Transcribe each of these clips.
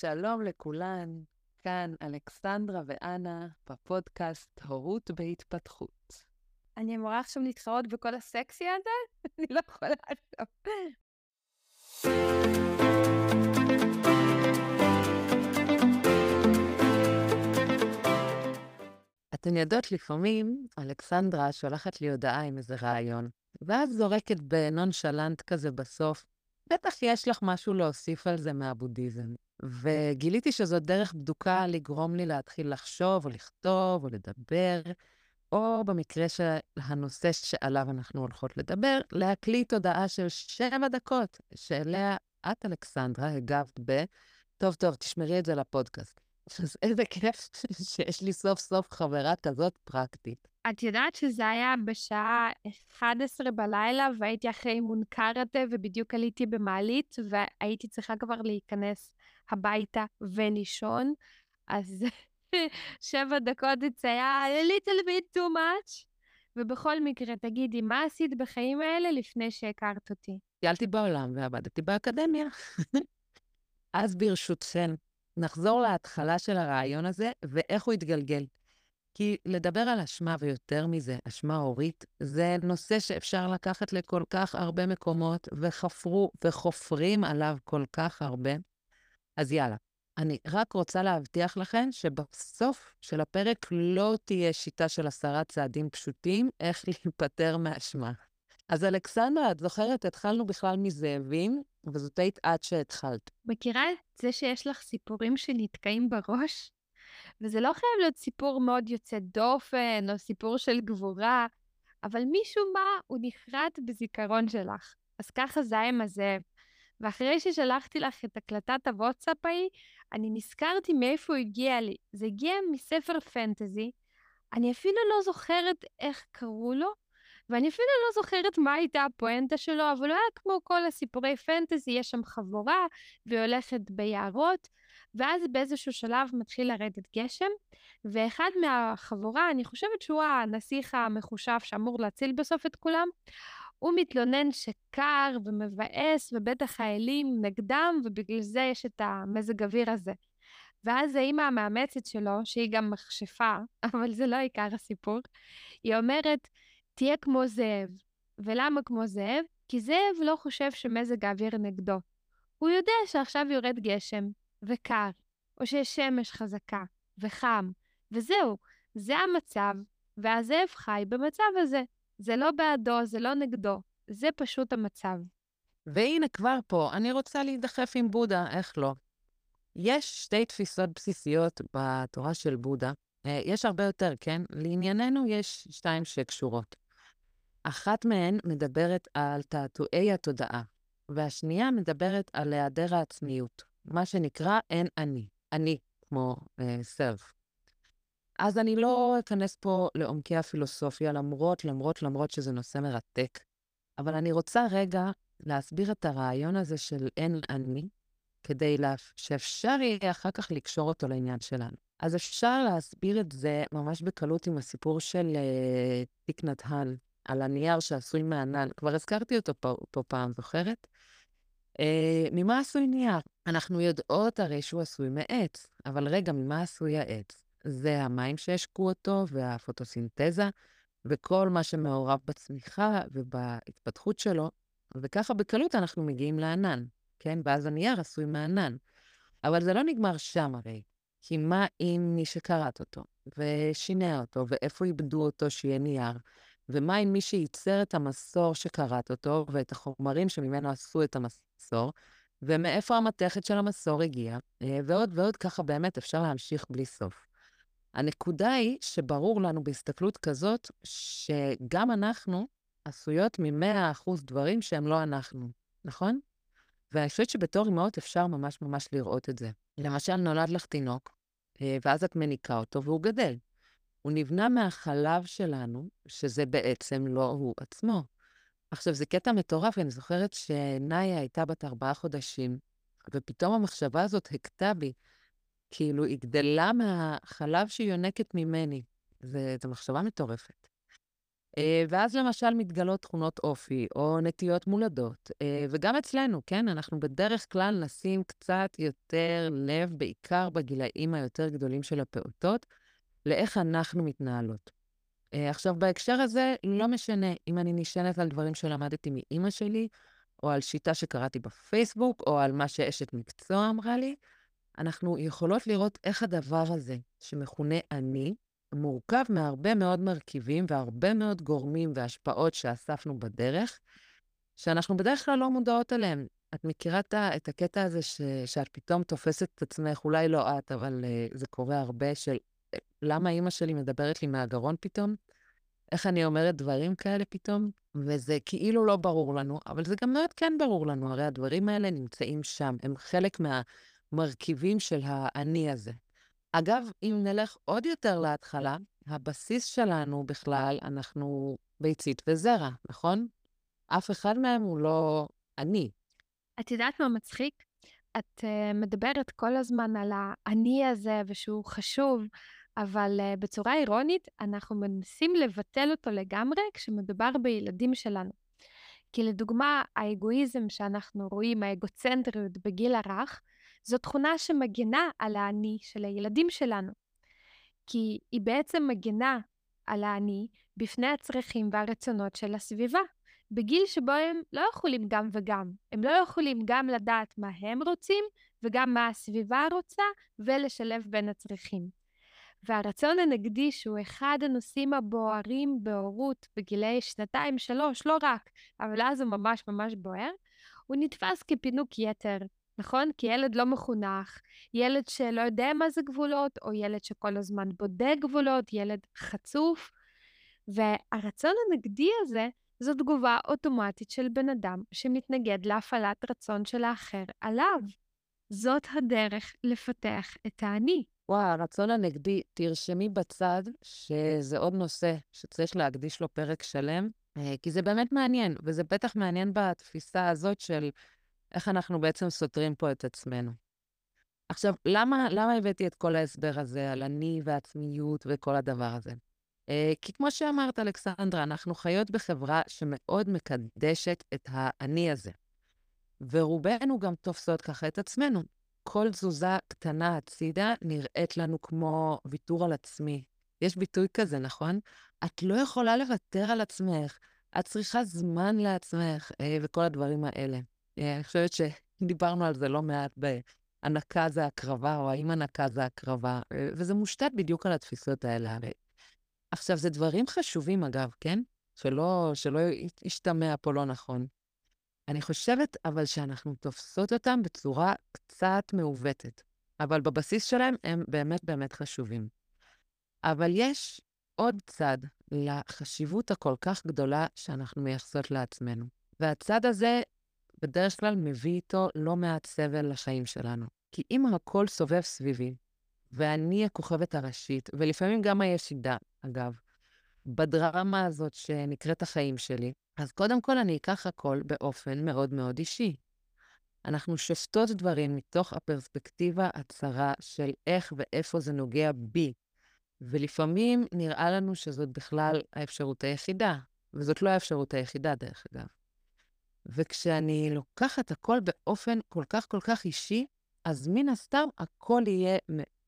שלום לכולן, כאן אלכסנדרה ואנה בפודקאסט הורות בהתפתחות. אני אמורה עכשיו להתחרות בכל הסקסי הזה? אני לא יכולה עכשיו. אתן יודעות, לפעמים אלכסנדרה שולחת לי הודעה עם איזה רעיון, ואז זורקת בנונשלנט כזה בסוף, בטח יש לך משהו להוסיף על זה מהבודהיזם. וגיליתי שזו דרך בדוקה לגרום לי להתחיל לחשוב או לכתוב או לדבר, או במקרה של הנושא שעליו אנחנו הולכות לדבר, להקליט הודעה של שבע דקות, שאליה את, אלכסנדרה, הגבת ב... טוב, טוב, תשמרי את זה לפודקאסט. אז איזה כיף שיש לי סוף סוף חברה כזאת פרקטית. את יודעת שזה היה בשעה 11 בלילה, והייתי אחרי אימון קארטה, ובדיוק עליתי במעלית, והייתי צריכה כבר להיכנס הביתה ולישון, אז שבע דקות זה היה a little bit too much. ובכל מקרה, תגידי, מה עשית בחיים האלה לפני שהכרת אותי? טיילתי בעולם ועבדתי באקדמיה. אז ברשותכן, נחזור להתחלה של הרעיון הזה ואיך הוא התגלגל. כי לדבר על אשמה, ויותר מזה, אשמה הורית, זה נושא שאפשר לקחת לכל כך הרבה מקומות, וחפרו וחופרים עליו כל כך הרבה. אז יאללה, אני רק רוצה להבטיח לכם שבסוף של הפרק לא תהיה שיטה של עשרה צעדים פשוטים איך להיפטר מאשמה. אז אלכסנדרה, את זוכרת, התחלנו בכלל מזאבים, וזאת היית את שהתחלת. מכירה את זה שיש לך סיפורים שנתקעים בראש? וזה לא חייב להיות סיפור מאוד יוצא דופן, או סיפור של גבורה, אבל משום מה הוא נחרט בזיכרון שלך. אז ככה זה עם הזאב. ואחרי ששלחתי לך את הקלטת הוואטסאפ ההיא, אני נזכרתי מאיפה הוא הגיע לי. זה הגיע מספר פנטזי, אני אפילו לא זוכרת איך קראו לו, ואני אפילו לא זוכרת מה הייתה הפואנטה שלו, אבל הוא היה כמו כל הסיפורי פנטזי, יש שם חבורה, והיא הולכת ביערות, ואז באיזשהו שלב מתחיל לרדת גשם, ואחד מהחבורה, אני חושבת שהוא הנסיך המחושב שאמור להציל בסוף את כולם, הוא מתלונן שקר ומבאס, ובטח האלים נגדם, ובגלל זה יש את המזג אוויר הזה. ואז האימא המאמצת שלו, שהיא גם מכשפה, אבל זה לא עיקר הסיפור, היא אומרת, תהיה כמו זאב. ולמה כמו זאב? כי זאב לא חושב שמזג האוויר נגדו. הוא יודע שעכשיו יורד גשם, וקר, או שיש שמש חזקה, וחם, וזהו, זה המצב, והזאב חי במצב הזה. זה לא בעדו, זה לא נגדו, זה פשוט המצב. והנה כבר פה, אני רוצה להידחף עם בודה, איך לא? יש שתי תפיסות בסיסיות בתורה של בודה. אה, יש הרבה יותר, כן? לענייננו יש שתיים שקשורות. אחת מהן מדברת על תעתועי התודעה, והשנייה מדברת על היעדר העצמיות, מה שנקרא אין אני, אני, כמו סלף. Uh, אז אני לא אכנס פה לעומקי הפילוסופיה, למרות, למרות, למרות שזה נושא מרתק, אבל אני רוצה רגע להסביר את הרעיון הזה של אין אני, כדי לה... שאפשר יהיה אחר כך לקשור אותו לעניין שלנו. אז אפשר להסביר את זה ממש בקלות עם הסיפור של uh, תיק נדהן, על הנייר שעשוי מענן. כבר הזכרתי אותו פה, פה פעם, זוכרת? Uh, ממה עשוי נייר? אנחנו יודעות הרי שהוא עשוי מעץ, אבל רגע, ממה עשוי העץ? זה המים שהשקו אותו והפוטוסינתזה, וכל מה שמעורב בצמיחה ובהתפתחות שלו, וככה בקלות אנחנו מגיעים לענן, כן? ואז הנייר עשוי מענן. אבל זה לא נגמר שם הרי, כי מה עם מי שקראת אותו, ושינה אותו, ואיפה איבדו אותו שיהיה נייר, ומה עם מי שייצר את המסור שקראת אותו, ואת החומרים שממנו עשו את המסור, ומאיפה המתכת של המסור הגיעה, אה, ועוד ועוד ככה באמת אפשר להמשיך בלי סוף. הנקודה היא שברור לנו בהסתכלות כזאת, שגם אנחנו עשויות מ-100% דברים שהם לא אנחנו, נכון? ואני חושבת שבתור אמהות אפשר ממש ממש לראות את זה. למשל, נולד לך תינוק, אה, ואז את מניקה אותו והוא גדל. הוא נבנה מהחלב שלנו, שזה בעצם לא הוא עצמו. עכשיו, זה קטע מטורף, אני זוכרת שנאיה הייתה בת ארבעה חודשים, ופתאום המחשבה הזאת הכתה בי, כאילו היא גדלה מהחלב שהיא יונקת ממני. זו מחשבה מטורפת. אה, ואז למשל מתגלות תכונות אופי או נטיות מולדות. אה, וגם אצלנו, כן, אנחנו בדרך כלל נשים קצת יותר לב, בעיקר בגילאים היותר גדולים של הפעוטות, לאיך אנחנו מתנהלות. אה, עכשיו, בהקשר הזה, לא משנה אם אני נשענת על דברים שלמדתי מאימא שלי, או על שיטה שקראתי בפייסבוק, או על מה שאשת מקצוע אמרה לי, אנחנו יכולות לראות איך הדבר הזה, שמכונה אני, מורכב מהרבה מאוד מרכיבים והרבה מאוד גורמים והשפעות שאספנו בדרך, שאנחנו בדרך כלל לא מודעות אליהם. את מכירה את הקטע הזה ש, שאת פתאום תופסת את עצמך, אולי לא את, אבל uh, זה קורה הרבה, של למה אימא שלי מדברת לי מהגרון פתאום? איך אני אומרת דברים כאלה פתאום? וזה כאילו לא ברור לנו, אבל זה גם מאוד כן ברור לנו, הרי הדברים האלה נמצאים שם, הם חלק מהמרכיבים של האני הזה. אגב, אם נלך עוד יותר להתחלה, הבסיס שלנו בכלל, אנחנו ביצית וזרע, נכון? אף אחד מהם הוא לא אני. את יודעת מה מצחיק? את uh, מדברת כל הזמן על האני הזה ושהוא חשוב, אבל uh, בצורה אירונית, אנחנו מנסים לבטל אותו לגמרי כשמדובר בילדים שלנו. כי לדוגמה, האגואיזם שאנחנו רואים, האגוצנטריות בגיל הרך, זו תכונה שמגנה על האני של הילדים שלנו. כי היא בעצם מגנה על האני בפני הצרכים והרצונות של הסביבה, בגיל שבו הם לא יכולים גם וגם. הם לא יכולים גם לדעת מה הם רוצים וגם מה הסביבה רוצה, ולשלב בין הצרכים. והרצון הנגדי, שהוא אחד הנושאים הבוערים בהורות בגילי שנתיים-שלוש, לא רק, אבל אז הוא ממש ממש בוער, הוא נתפס כפינוק יתר, נכון? כי ילד לא מחונך, ילד שלא יודע מה זה גבולות, או ילד שכל הזמן בודק גבולות, ילד חצוף. והרצון הנגדי הזה זו תגובה אוטומטית של בן אדם שמתנגד להפעלת רצון של האחר עליו. זאת הדרך לפתח את האני. וואו, הרצון הנגדי, תרשמי בצד שזה עוד נושא שצריך להקדיש לו פרק שלם, אה, כי זה באמת מעניין, וזה בטח מעניין בתפיסה הזאת של איך אנחנו בעצם סותרים פה את עצמנו. עכשיו, למה, למה הבאתי את כל ההסבר הזה על אני ועצמיות וכל הדבר הזה? אה, כי כמו שאמרת, אלכסנדרה, אנחנו חיות בחברה שמאוד מקדשת את האני הזה. ורובנו גם תופסות ככה את עצמנו. כל תזוזה קטנה הצידה נראית לנו כמו ויתור על עצמי. יש ביטוי כזה, נכון? את לא יכולה לוותר על עצמך, את צריכה זמן לעצמך, אה, וכל הדברים האלה. אה, אני חושבת שדיברנו על זה לא מעט בהנקה זה הקרבה, או האם הנקה זה הקרבה, אה, וזה מושתת בדיוק על התפיסות האלה. עכשיו, זה דברים חשובים, אגב, כן? שלא, שלא ישתמע פה לא נכון. אני חושבת אבל שאנחנו תופסות אותם בצורה קצת מעוותת, אבל בבסיס שלהם הם באמת באמת חשובים. אבל יש עוד צד לחשיבות הכל כך גדולה שאנחנו מייחסות לעצמנו. והצד הזה בדרך כלל מביא איתו לא מעט סבל לחיים שלנו. כי אם הכל סובב סביבי, ואני הכוכבת הראשית, ולפעמים גם הישידה, אגב, בדרמה הזאת שנקראת החיים שלי, אז קודם כל אני אקח הכל באופן מאוד מאוד אישי. אנחנו שופטות דברים מתוך הפרספקטיבה הצרה של איך ואיפה זה נוגע בי. ולפעמים נראה לנו שזאת בכלל האפשרות היחידה, וזאת לא האפשרות היחידה, דרך אגב. וכשאני לוקחת הכל באופן כל כך כל כך אישי, אז מן הסתם הכל יהיה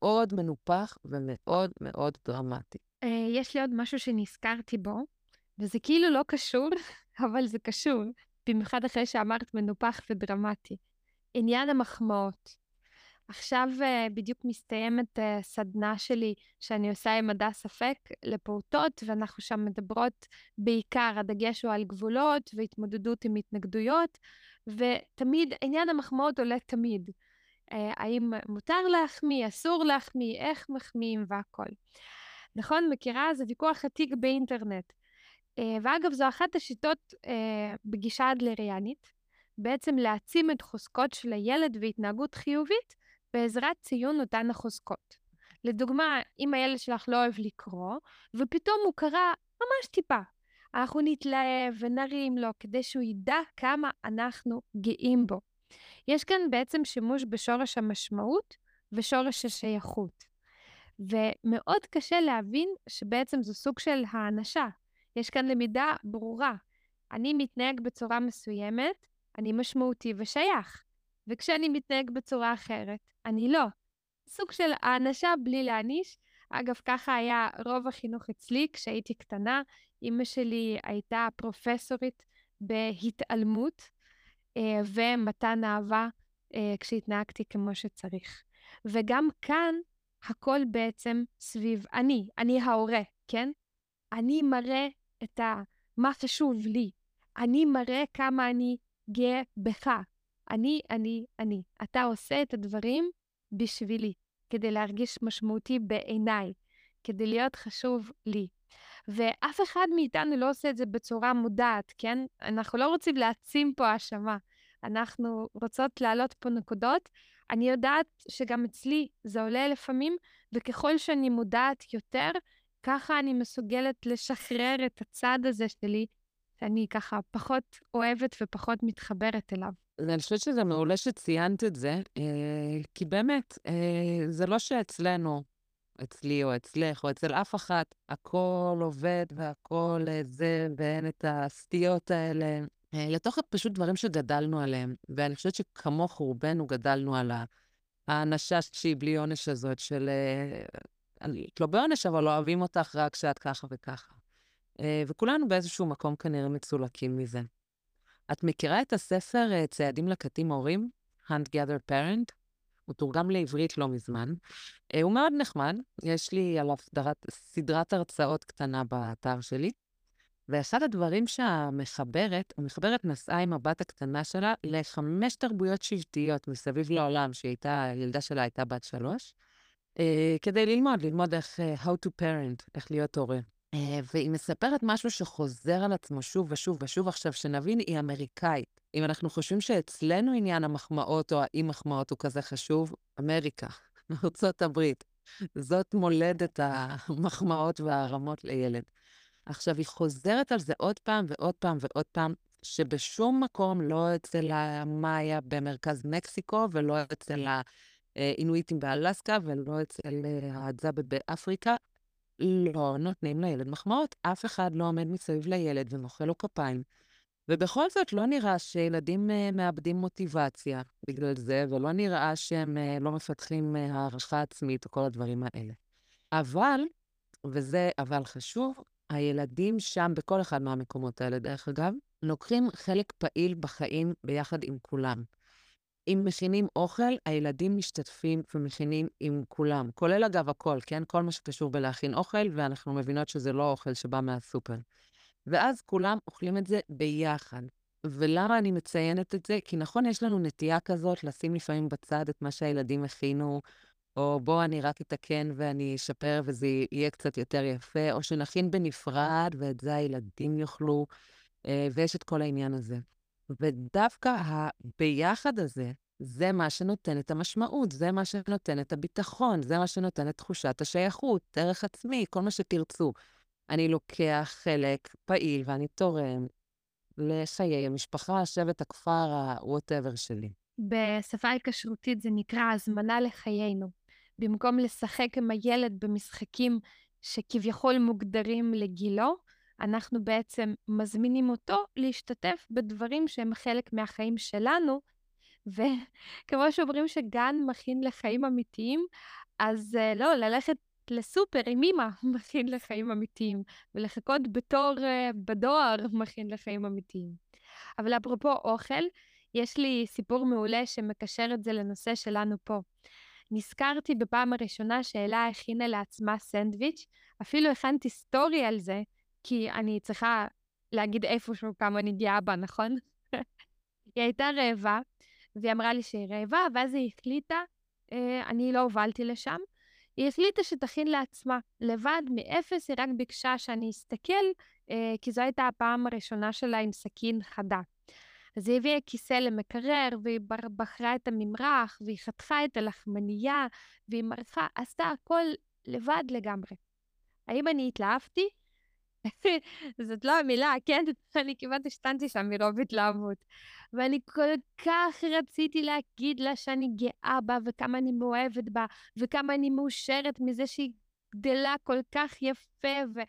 מאוד מנופח ומאוד מאוד דרמטי. אה, יש לי עוד משהו שנזכרתי בו, וזה כאילו לא קשור, אבל זה קשור, במיוחד אחרי שאמרת מנופח ודרמטי. עניין המחמאות. עכשיו uh, בדיוק מסתיימת uh, סדנה שלי שאני עושה עם מדע ספק לפעוטות, ואנחנו שם מדברות בעיקר, הדגש הוא על גבולות והתמודדות עם התנגדויות, ותמיד, עניין המחמאות עולה תמיד. Uh, האם מותר להחמיא, אסור להחמיא, איך מחמיאים והכול. נכון, מכירה? זה ויכוח עתיק באינטרנט. Uh, ואגב, זו אחת השיטות uh, בגישה אדלריאנית, בעצם להעצים את חוזקות של הילד והתנהגות חיובית, בעזרת ציון אותן החוזקות. לדוגמה, אם הילד שלך לא אוהב לקרוא, ופתאום הוא קרא ממש טיפה, אנחנו נתלהב ונרים לו כדי שהוא ידע כמה אנחנו גאים בו. יש כאן בעצם שימוש בשורש המשמעות ושורש השייכות. ומאוד קשה להבין שבעצם זו סוג של האנשה. יש כאן למידה ברורה. אני מתנהג בצורה מסוימת, אני משמעותי ושייך. וכשאני מתנהג בצורה אחרת, אני לא. סוג של הענשה בלי להעניש. אגב, ככה היה רוב החינוך אצלי כשהייתי קטנה. אימא שלי הייתה פרופסורית בהתעלמות ומתן אהבה אה, כשהתנהגתי כמו שצריך. וגם כאן הכל בעצם סביב אני, אני ההורה, כן? אני מראה את ה... מה חשוב לי. אני מראה כמה אני גאה בך. אני, אני, אני. אתה עושה את הדברים בשבילי, כדי להרגיש משמעותי בעיניי, כדי להיות חשוב לי. ואף אחד מאיתנו לא עושה את זה בצורה מודעת, כן? אנחנו לא רוצים להעצים פה האשמה. אנחנו רוצות להעלות פה נקודות. אני יודעת שגם אצלי זה עולה לפעמים, וככל שאני מודעת יותר, ככה אני מסוגלת לשחרר את הצד הזה שלי, שאני ככה פחות אוהבת ופחות מתחברת אליו. אני חושבת שזה מעולה שציינת את זה, אה, כי באמת, אה, זה לא שאצלנו, אצלי או אצלך או אצל אף אחת, הכל עובד והכל אה, זה, ואין את הסטיות האלה. לתוך פשוט דברים שגדלנו עליהם, ואני חושבת שכמוך רובנו גדלנו על האנשה שהיא בלי עונש הזאת של... אני לא בעונש, אבל אוהבים אותך רק כשאת ככה וככה. וכולנו באיזשהו מקום כנראה מצולקים מזה. את מכירה את הספר אה, צעדים לקטים הורים? Hunt Gather Parent? הוא תורגם לעברית לא מזמן. אה, הוא מאוד נחמד, יש לי עליו סדרת, סדרת הרצאות קטנה באתר שלי. ואחד הדברים שהמחברת, המחברת נסעה עם הבת הקטנה שלה לחמש תרבויות שבטיות מסביב לעולם, שהייתה, הילדה שלה הייתה בת שלוש, אה, כדי ללמוד, ללמוד איך, how to parent, איך להיות הורה. אה, והיא מספרת משהו שחוזר על עצמו שוב ושוב ושוב. עכשיו, שנבין, היא אמריקאית. אם אנחנו חושבים שאצלנו עניין המחמאות או האי-מחמאות הוא כזה חשוב, אמריקה, ארצות הברית. זאת מולדת המחמאות והרמות לילד. עכשיו, היא חוזרת על זה עוד פעם ועוד פעם ועוד פעם, שבשום מקום, לא אצל המאיה במרכז מקסיקו, ולא אצל האינואיטים באלסקה, ולא אצל האדזבה באפריקה, לא נותנים לילד מחמאות. אף אחד לא עומד מסביב לילד ומוחא לו כפיים. ובכל זאת, לא נראה שילדים uh, מאבדים מוטיבציה בגלל זה, ולא נראה שהם uh, לא מפתחים uh, הערכה עצמית או כל הדברים האלה. אבל, וזה אבל חשוב, הילדים שם, בכל אחד מהמקומות האלה, דרך אגב, לוקחים חלק פעיל בחיים ביחד עם כולם. אם מכינים אוכל, הילדים משתתפים ומכינים עם כולם, כולל אגב הכל, כן? כל מה שקשור בלהכין אוכל, ואנחנו מבינות שזה לא אוכל שבא מהסופר. ואז כולם אוכלים את זה ביחד. ולמה אני מציינת את זה? כי נכון, יש לנו נטייה כזאת לשים לפעמים בצד את מה שהילדים הכינו, או בוא אני רק אתקן ואני אשפר וזה יהיה קצת יותר יפה, או שנכין בנפרד ואת זה הילדים יאכלו, אה, ויש את כל העניין הזה. ודווקא הביחד הזה, זה מה שנותן את המשמעות, זה מה שנותן את הביטחון, זה מה שנותן את תחושת השייכות, ערך עצמי, כל מה שתרצו. אני לוקח חלק פעיל ואני תורם לחיי המשפחה, השבט, הכפר, ה-whatever שלי. בשפה היקשרותית זה נקרא הזמנה לחיינו. במקום לשחק עם הילד במשחקים שכביכול מוגדרים לגילו, אנחנו בעצם מזמינים אותו להשתתף בדברים שהם חלק מהחיים שלנו, וכמו שאומרים שגן מכין לחיים אמיתיים, אז uh, לא, ללכת לסופר עם אמא מכין לחיים אמיתיים, ולחכות בתור uh, בדואר מכין לחיים אמיתיים. אבל אפרופו אוכל, יש לי סיפור מעולה שמקשר את זה לנושא שלנו פה. נזכרתי בפעם הראשונה שאלה הכינה לעצמה סנדוויץ', אפילו הכנתי סטורי על זה, כי אני צריכה להגיד איפשהו כמה אני גאה בה, נכון? היא הייתה רעבה, והיא אמרה לי שהיא רעבה, ואז היא החליטה, אה, אני לא הובלתי לשם, היא החליטה שתכין לעצמה, לבד, מאפס, היא רק ביקשה שאני אסתכל, אה, כי זו הייתה הפעם הראשונה שלה עם סכין חדה. אז היא הביאה כיסא למקרר, והיא בחרה את הממרח, והיא חתכה את הלחמנייה, והיא מרחה, עשתה הכל לבד לגמרי. האם אני התלהבתי? זאת לא המילה, כן? אני כמעט השתנתי שם מרוב התלהבות. ואני כל כך רציתי להגיד לה שאני גאה בה, וכמה אני מאוהבת בה, וכמה אני מאושרת מזה שהיא גדלה כל כך יפה,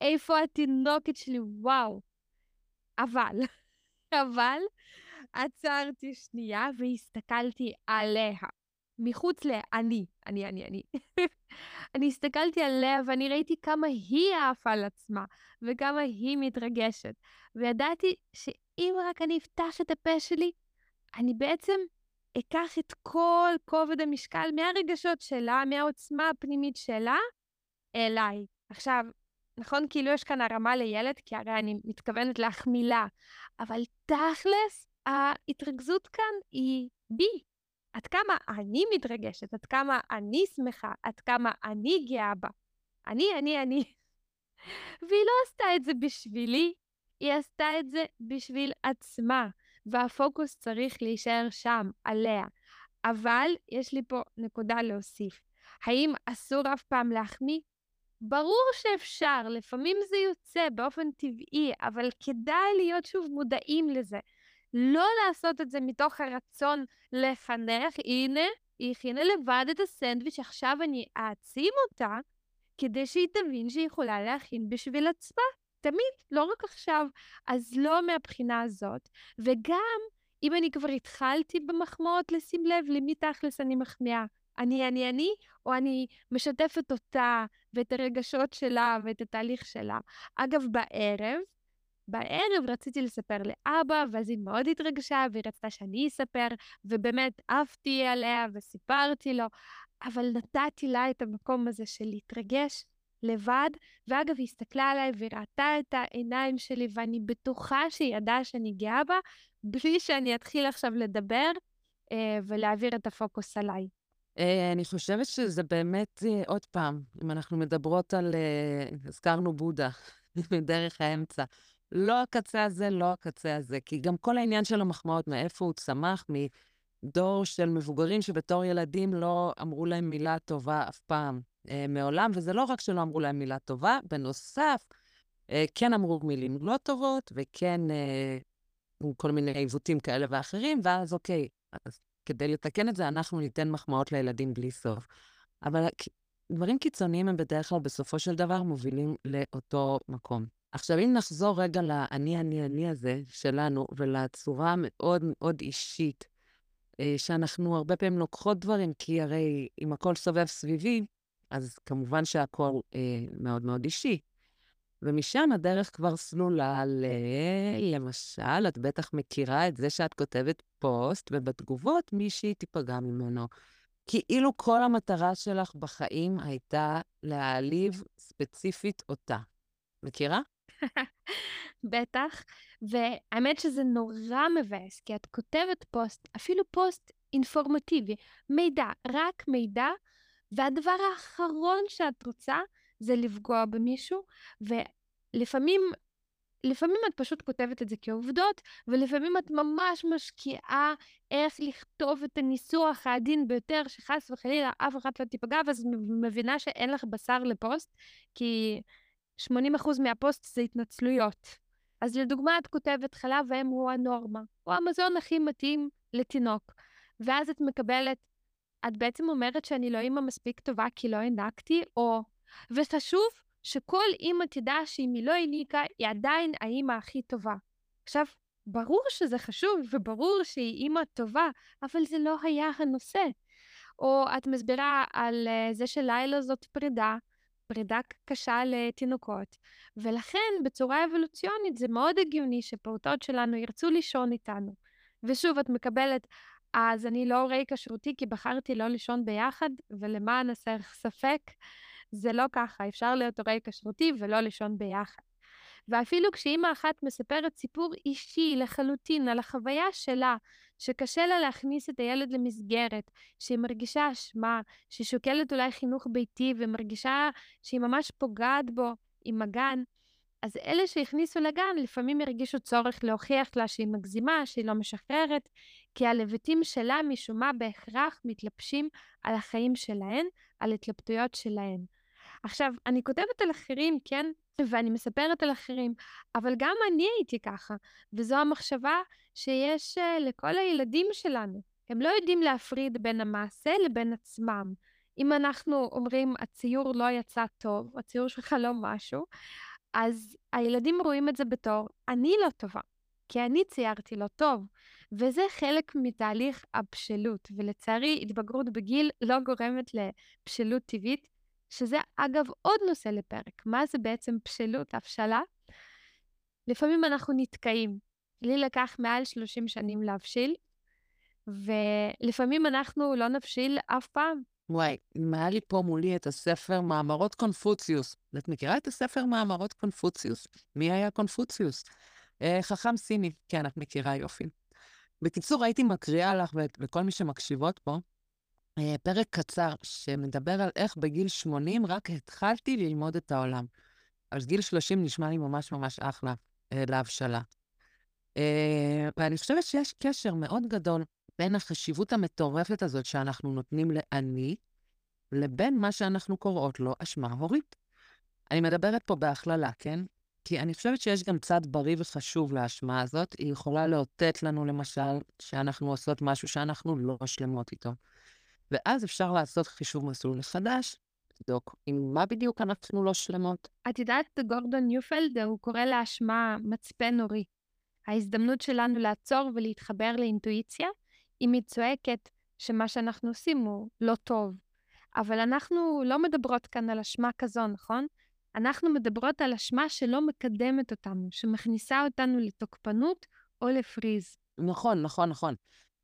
איפה התינוקת שלי? וואו. אבל, אבל, עצרתי שנייה והסתכלתי עליה. מחוץ ל"אני", אני, אני, אני. אני הסתכלתי עליה ואני ראיתי כמה היא עפה על עצמה וכמה היא מתרגשת. וידעתי שאם רק אני אפתח את הפה שלי, אני בעצם אקח את כל כובד המשקל מהרגשות שלה, מהעוצמה הפנימית שלה, אליי. עכשיו, נכון, כאילו יש כאן הרמה לילד, כי הרי אני מתכוונת להחמיא לה, אבל תכלס, ההתרכזות כאן היא בי. עד כמה אני מתרגשת, עד כמה אני שמחה, עד כמה אני גאה בה. אני, אני, אני. והיא לא עשתה את זה בשבילי, היא עשתה את זה בשביל עצמה, והפוקוס צריך להישאר שם, עליה. אבל יש לי פה נקודה להוסיף. האם אסור אף פעם להחמיא? ברור שאפשר, לפעמים זה יוצא באופן טבעי, אבל כדאי להיות שוב מודעים לזה. לא לעשות את זה מתוך הרצון לחנך, הנה, היא הכינה לבד את הסנדוויץ', עכשיו אני אעצים אותה, כדי שהיא תבין שהיא יכולה להכין בשביל עצמה. תמיד, לא רק עכשיו. אז לא מהבחינה הזאת. וגם, אם אני כבר התחלתי במחמאות, לשים לב למי תכלס אני מחמיאה. אני, אני, אני, או אני משתפת אותה ואת הרגשות שלה ואת התהליך שלה. אגב, בערב, בערב רציתי לספר לאבא, ואז היא מאוד התרגשה, והיא רצתה שאני אספר, ובאמת עפתי עליה וסיפרתי לו, אבל נתתי לה את המקום הזה של להתרגש לבד, ואגב, היא הסתכלה עליי וראתה את העיניים שלי, ואני בטוחה שהיא ידעה שאני גאה בה, בלי שאני אתחיל עכשיו לדבר אה, ולהעביר את הפוקוס עליי. אה, אני חושבת שזה באמת, אה, עוד פעם, אם אנחנו מדברות על, אה, הזכרנו בודה, מדרך האמצע. לא הקצה הזה, לא הקצה הזה. כי גם כל העניין של המחמאות, מאיפה הוא צמח, מדור של מבוגרים שבתור ילדים לא אמרו להם מילה טובה אף פעם, אה, מעולם, וזה לא רק שלא אמרו להם מילה טובה, בנוסף, אה, כן אמרו מילים לא טובות, וכן אה, כל מיני עיוותים כאלה ואחרים, ואז אוקיי, אז כדי לתקן את זה, אנחנו ניתן מחמאות לילדים בלי סוף. אבל דברים קיצוניים הם בדרך כלל בסופו של דבר מובילים לאותו מקום. עכשיו, אם נחזור רגע לאני, אני, אני הזה שלנו, ולצורה המאוד מאוד אישית, אה, שאנחנו הרבה פעמים לוקחות דברים, כי הרי אם הכל סובב סביבי, אז כמובן שהכל אה, מאוד מאוד אישי. ומשם הדרך כבר סלולה ל... למשל, את בטח מכירה את זה שאת כותבת פוסט, ובתגובות מישהי תיפגע ממנו. כאילו כל המטרה שלך בחיים הייתה להעליב ספציפית אותה. מכירה? בטח, והאמת שזה נורא מבאס, כי את כותבת פוסט, אפילו פוסט אינפורמטיבי, מידע, רק מידע, והדבר האחרון שאת רוצה זה לפגוע במישהו, ולפעמים לפעמים את פשוט כותבת את זה כעובדות, ולפעמים את ממש משקיעה איך לכתוב את הניסוח העדין ביותר, שחס וחלילה אף אחד לא תיפגע, ואז מבינה שאין לך בשר לפוסט, כי 80% מהפוסט זה התנצלויות. אז לדוגמה, את כותבת חלב אם הוא הנורמה, הוא המזון הכי מתאים לתינוק. ואז את מקבלת, את בעצם אומרת שאני לא אימא מספיק טובה כי לא הענקתי, או... וחשוב שכל אימא תדע שאם היא לא העניקה, היא עדיין האימא הכי טובה. עכשיו, ברור שזה חשוב וברור שהיא אימא טובה, אבל זה לא היה הנושא. או את מסבירה על uh, זה שלילה זאת פרידה, פרידה קשה לתינוקות, ולכן בצורה אבולוציונית זה מאוד הגיוני שפעוטות שלנו ירצו לישון איתנו. ושוב, את מקבלת, אז אני לא הורה כשרותי כי בחרתי לא לישון ביחד, ולמען הסר ספק, זה לא ככה, אפשר להיות הורה כשרותי ולא לישון ביחד. ואפילו כשאימא אחת מספרת סיפור אישי לחלוטין על החוויה שלה, שקשה לה להכניס את הילד למסגרת, שהיא מרגישה אשמה, שהיא שוקלת אולי חינוך ביתי ומרגישה שהיא ממש פוגעת בו עם הגן, אז אלה שהכניסו לגן לפעמים הרגישו צורך להוכיח לה שהיא מגזימה, שהיא לא משחררת, כי הלבטים שלה משום מה בהכרח מתלבשים על החיים שלהן, על התלבטויות שלהן. עכשיו, אני כותבת על אחרים, כן? ואני מספרת על אחרים, אבל גם אני הייתי ככה, וזו המחשבה שיש uh, לכל הילדים שלנו. הם לא יודעים להפריד בין המעשה לבין עצמם. אם אנחנו אומרים, הציור לא יצא טוב, הציור שלך לא משהו, אז הילדים רואים את זה בתור, אני לא טובה, כי אני ציירתי לא טוב. וזה חלק מתהליך הבשלות, ולצערי התבגרות בגיל לא גורמת לבשלות טבעית, שזה אגב עוד נושא לפרק. מה זה בעצם בשלות, הבשלה? לפעמים אנחנו נתקעים. לי לקח מעל 30 שנים להבשיל, ולפעמים אנחנו לא נבשיל אף פעם. וואי, אם היה לי פה מולי את הספר מאמרות קונפוציוס. את מכירה את הספר מאמרות קונפוציוס? מי היה קונפוציוס? אה, חכם סיני. כן, את מכירה יופי. בקיצור, הייתי מקריאה לך ולכל מי שמקשיבות פה, פרק קצר שמדבר על איך בגיל 80 רק התחלתי ללמוד את העולם. אז גיל 30 נשמע לי ממש ממש אחלה אה, להבשלה. אה, ואני חושבת שיש קשר מאוד גדול בין החשיבות המטורפת הזאת שאנחנו נותנים לאני, לבין מה שאנחנו קוראות לו אשמה הורית. אני מדברת פה בהכללה, כן? כי אני חושבת שיש גם צד בריא וחשוב לאשמה הזאת. היא יכולה לאותת לנו, למשל, שאנחנו עושות משהו שאנחנו לא שלמות איתו. ואז אפשר לעשות חישוב מסלול מחדש, לבדוק עם מה בדיוק אנחנו לא שלמות. את יודעת, גורדון ניופלד, הוא קורא לאשמה מצפן הורי. ההזדמנות שלנו לעצור ולהתחבר לאינטואיציה, אם היא צועקת שמה שאנחנו עושים הוא לא טוב. אבל אנחנו לא מדברות כאן על אשמה כזו, נכון? אנחנו מדברות על אשמה שלא מקדמת אותנו, שמכניסה אותנו לתוקפנות או לפריז. נכון, נכון, נכון.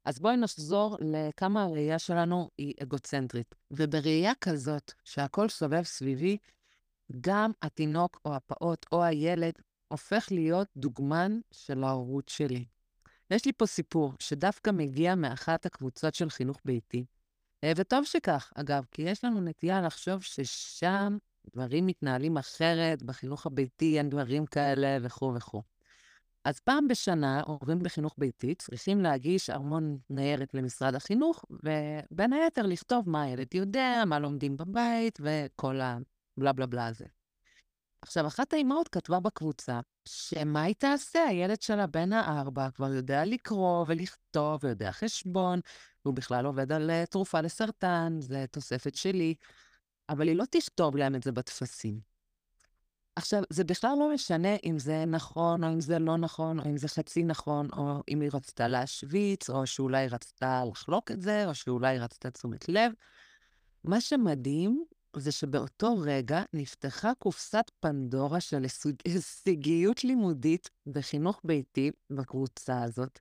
אז בואי נחזור לכמה הראייה שלנו היא אגוצנטרית. ובראייה כזאת, שהכל סובב סביבי, גם התינוק או הפעוט או הילד הופך להיות דוגמן של ההורות שלי. יש לי פה סיפור שדווקא מגיע מאחת הקבוצות של חינוך ביתי. אה, וטוב שכך, אגב, כי יש לנו נטייה לחשוב ששם דברים מתנהלים אחרת, בחינוך הביתי אין דברים כאלה וכו' וכו'. אז פעם בשנה הורים בחינוך ביתי צריכים להגיש ארמון ניירת למשרד החינוך, ובין היתר לכתוב מה הילד יודע, מה לומדים בבית וכל הבלה בלה בלה הזה. עכשיו, אחת האימהות כתבה בקבוצה, שמה היא תעשה? הילד שלה בן הארבע כבר יודע לקרוא ולכתוב ויודע חשבון, והוא בכלל עובד על אה, תרופה לסרטן, זה תוספת שלי, אבל היא לא תכתוב להם את זה בטפסים. עכשיו, זה בכלל לא משנה אם זה נכון או אם זה לא נכון, או אם זה חצי נכון, או אם היא רצתה להשוויץ, או שאולי רצתה לחלוק את זה, או שאולי רצתה תשומת לב. מה שמדהים זה שבאותו רגע נפתחה קופסת פנדורה של הישגיות לימודית בחינוך ביתי בקבוצה הזאת,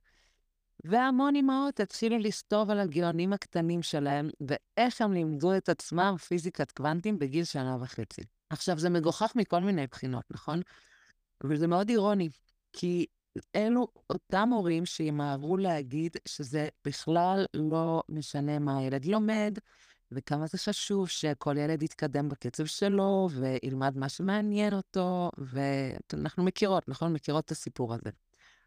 והמון אמהות התחילו לכתוב על הגאונים הקטנים שלהם, ואיך הם לימדו את עצמם פיזיקת קוונטים בגיל שנה וחצי. עכשיו, זה מגוחך מכל מיני בחינות, נכון? אבל זה מאוד אירוני, כי אלו אותם הורים שימהרו להגיד שזה בכלל לא משנה מה הילד לומד, וכמה זה חשוב שכל ילד יתקדם בקצב שלו, וילמד מה שמעניין אותו, ואנחנו מכירות, נכון? מכירות את הסיפור הזה.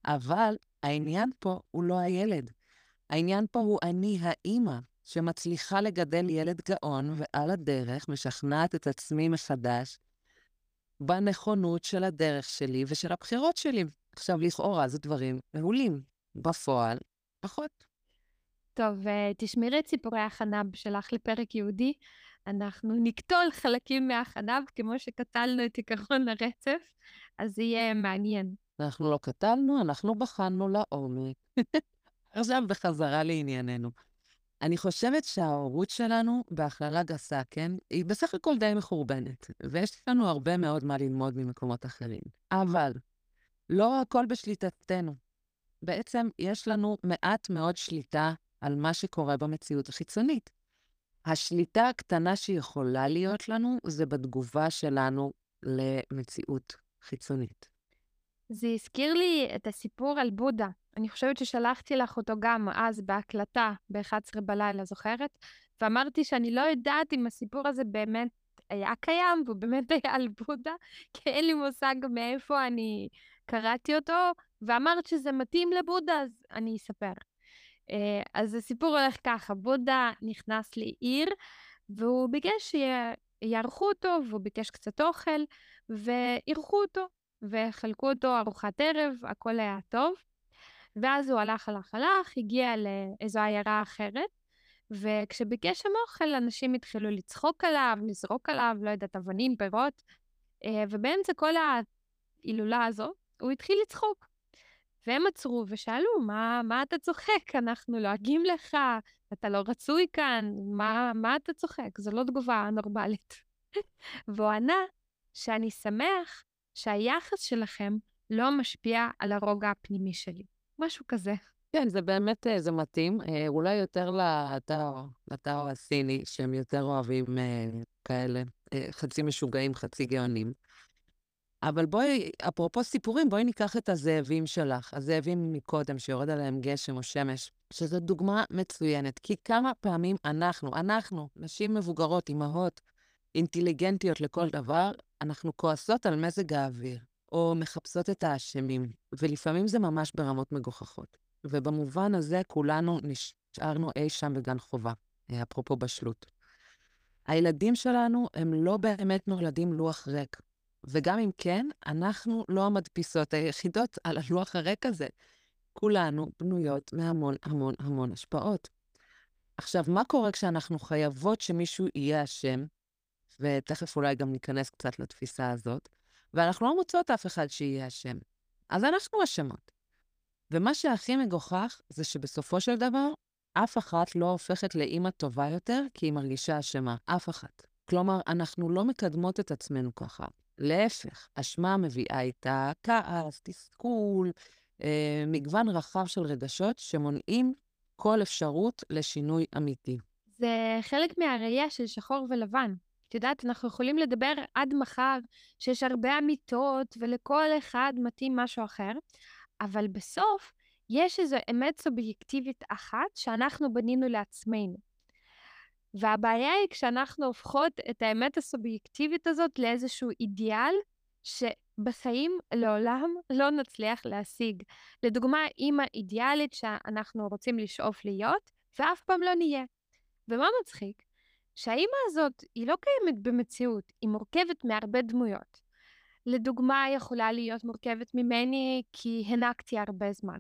אבל העניין פה הוא לא הילד. העניין פה הוא אני, האימא, שמצליחה לגדל ילד גאון, ועל הדרך משכנעת את עצמי מחדש בנכונות של הדרך שלי ושל הבחירות שלי. עכשיו, לכאורה זה דברים מעולים. בפועל, פחות. טוב, אה, תשמרי את סיפורי החנב שלך לפרק יהודי. אנחנו נקטול חלקים מהחנב, כמו שקטלנו את עקרון הרצף, אז זה יהיה מעניין. אנחנו לא קטלנו, אנחנו בחנו לעומק. עכשיו בחזרה לענייננו. אני חושבת שההורות שלנו, בהכללה גסה, כן, היא בסך הכל די מחורבנת, ויש לנו הרבה מאוד מה ללמוד ממקומות אחרים. אבל לא הכל בשליטתנו. בעצם יש לנו מעט מאוד שליטה על מה שקורה במציאות החיצונית. השליטה הקטנה שיכולה להיות לנו זה בתגובה שלנו למציאות חיצונית. זה הזכיר לי את הסיפור על בודה. אני חושבת ששלחתי לך אותו גם אז בהקלטה ב-11 בלילה, זוכרת? ואמרתי שאני לא יודעת אם הסיפור הזה באמת היה קיים, והוא באמת היה על בודה, כי אין לי מושג מאיפה אני קראתי אותו, ואמרת שזה מתאים לבודה, אז אני אספר. אה, אז הסיפור הולך ככה, בודה נכנס לעיר, והוא ביקש שיערכו אותו, והוא ביקש קצת אוכל, ואירחו אותו. וחלקו אותו ארוחת ערב, הכל היה טוב. ואז הוא הלך, הלך, הלך, הגיע לאיזו עיירה אחרת, וכשביקש שם אוכל, אנשים התחילו לצחוק עליו, לזרוק עליו, לא יודעת, אבנים, פירות, אה, ובאמצע כל ההילולה הזו, הוא התחיל לצחוק. והם עצרו ושאלו, מה, מה אתה צוחק? אנחנו לועגים לך, אתה לא רצוי כאן, מה, מה אתה צוחק? זו לא תגובה נורמלית. והוא ענה שאני שמח שהיחס שלכם לא משפיע על הרוגע הפנימי שלי. משהו כזה. כן, זה באמת, אה, זה מתאים. אה, אולי יותר לטאו, לטאו הסיני, שהם יותר אוהבים אה, כאלה, חצי משוגעים, חצי גאונים. אבל בואי, אפרופו סיפורים, בואי ניקח את הזאבים שלך, הזאבים מקודם, שיורד עליהם גשם או שמש, שזו דוגמה מצוינת. כי כמה פעמים אנחנו, אנחנו, נשים מבוגרות, אימהות, אינטליגנטיות לכל דבר, אנחנו כועסות על מזג האוויר, או מחפשות את האשמים, ולפעמים זה ממש ברמות מגוחכות. ובמובן הזה כולנו נשארנו אי שם בגן חובה, אפרופו בשלות. הילדים שלנו הם לא באמת נולדים לוח ריק. וגם אם כן, אנחנו לא המדפיסות היחידות על הלוח הריק הזה. כולנו בנויות מהמון המון המון השפעות. עכשיו, מה קורה כשאנחנו חייבות שמישהו יהיה אשם, ותכף אולי גם ניכנס קצת לתפיסה הזאת, ואנחנו לא מוצאות אף אחד שיהיה אשם. אז אנחנו אשמות. ומה שהכי מגוחך זה שבסופו של דבר, אף אחת לא הופכת לאימא טובה יותר כי היא מרגישה אשמה. אף אחת. כלומר, אנחנו לא מקדמות את עצמנו ככה. להפך, אשמה מביאה איתה כעס, תסכול, אה, מגוון רחב של רגשות שמונעים כל אפשרות לשינוי אמיתי. זה חלק מהראייה של שחור ולבן. את יודעת, אנחנו יכולים לדבר עד מחר שיש הרבה אמיתות ולכל אחד מתאים משהו אחר, אבל בסוף יש איזו אמת סובייקטיבית אחת שאנחנו בנינו לעצמנו. והבעיה היא כשאנחנו הופכות את האמת הסובייקטיבית הזאת לאיזשהו אידיאל שבחיים לעולם לא נצליח להשיג. לדוגמה, אימא אידיאלית שאנחנו רוצים לשאוף להיות, ואף פעם לא נהיה. ומה מצחיק? שהאימא הזאת היא לא קיימת במציאות, היא מורכבת מהרבה דמויות. לדוגמה, היא יכולה להיות מורכבת ממני כי הנקתי הרבה זמן.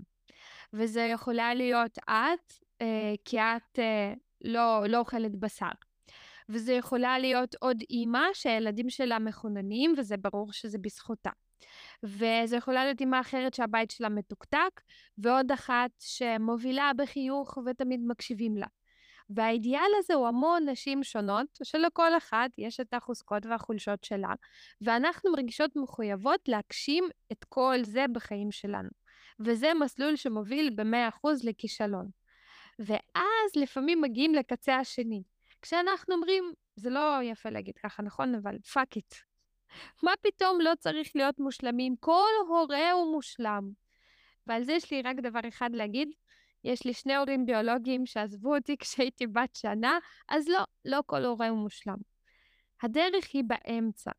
וזה יכולה להיות את, אה, כי את אה, לא, לא אוכלת בשר. וזה יכולה להיות עוד אימא שהילדים שלה מחוננים, וזה ברור שזה בזכותה. וזה יכולה להיות אימא אחרת שהבית שלה מתוקתק, ועוד אחת שמובילה בחיוך ותמיד מקשיבים לה. והאידיאל הזה הוא המון נשים שונות, שלכל אחת יש את החוזקות והחולשות שלה, ואנחנו מרגישות מחויבות להגשים את כל זה בחיים שלנו. וזה מסלול שמוביל ב-100% לכישלון. ואז לפעמים מגיעים לקצה השני. כשאנחנו אומרים, זה לא יפה להגיד ככה, נכון? אבל fuck it. מה פתאום לא צריך להיות מושלמים? כל הורה הוא מושלם. ועל זה יש לי רק דבר אחד להגיד, יש לי שני הורים ביולוגיים שעזבו אותי כשהייתי בת שנה, אז לא, לא כל הורה הוא מושלם. הדרך היא באמצע.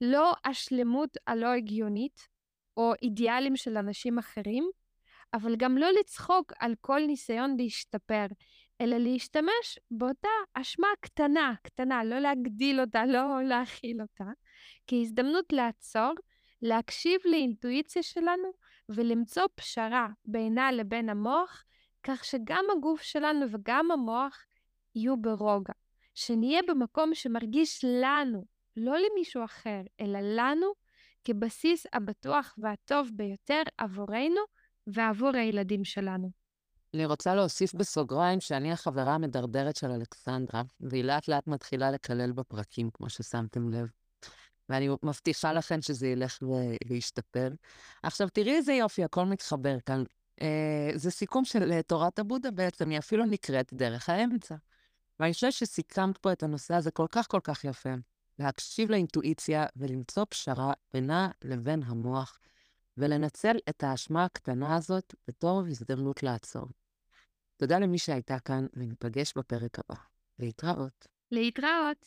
לא השלמות הלא הגיונית, או אידיאלים של אנשים אחרים, אבל גם לא לצחוק על כל ניסיון להשתפר, אלא להשתמש באותה אשמה קטנה, קטנה, לא להגדיל אותה, לא להכיל אותה, כהזדמנות לעצור, להקשיב לאינטואיציה שלנו ולמצוא פשרה בינה לבין המוח, כך שגם הגוף שלנו וגם המוח יהיו ברוגע. שנהיה במקום שמרגיש לנו, לא למישהו אחר, אלא לנו, כבסיס הבטוח והטוב ביותר עבורנו ועבור הילדים שלנו. אני רוצה להוסיף בסוגריים שאני החברה המדרדרת של אלכסנדרה, והיא לאט לאט מתחילה לקלל בפרקים, כמו ששמתם לב. ואני מבטיחה לכם שזה ילך וישתפר. עכשיו, תראי איזה יופי, הכל מתחבר כאן. אה, זה סיכום של אה, תורת הבודה בעצם, היא אפילו נקראת דרך האמצע. ואני חושבת שסיכמת פה את הנושא הזה כל כך כל כך יפה. להקשיב לאינטואיציה ולמצוא פשרה בינה לבין המוח, ולנצל את האשמה הקטנה הזאת בתור הזדמנות לעצור. תודה למי שהייתה כאן, וניפגש בפרק הבא. להתראות. להתראות.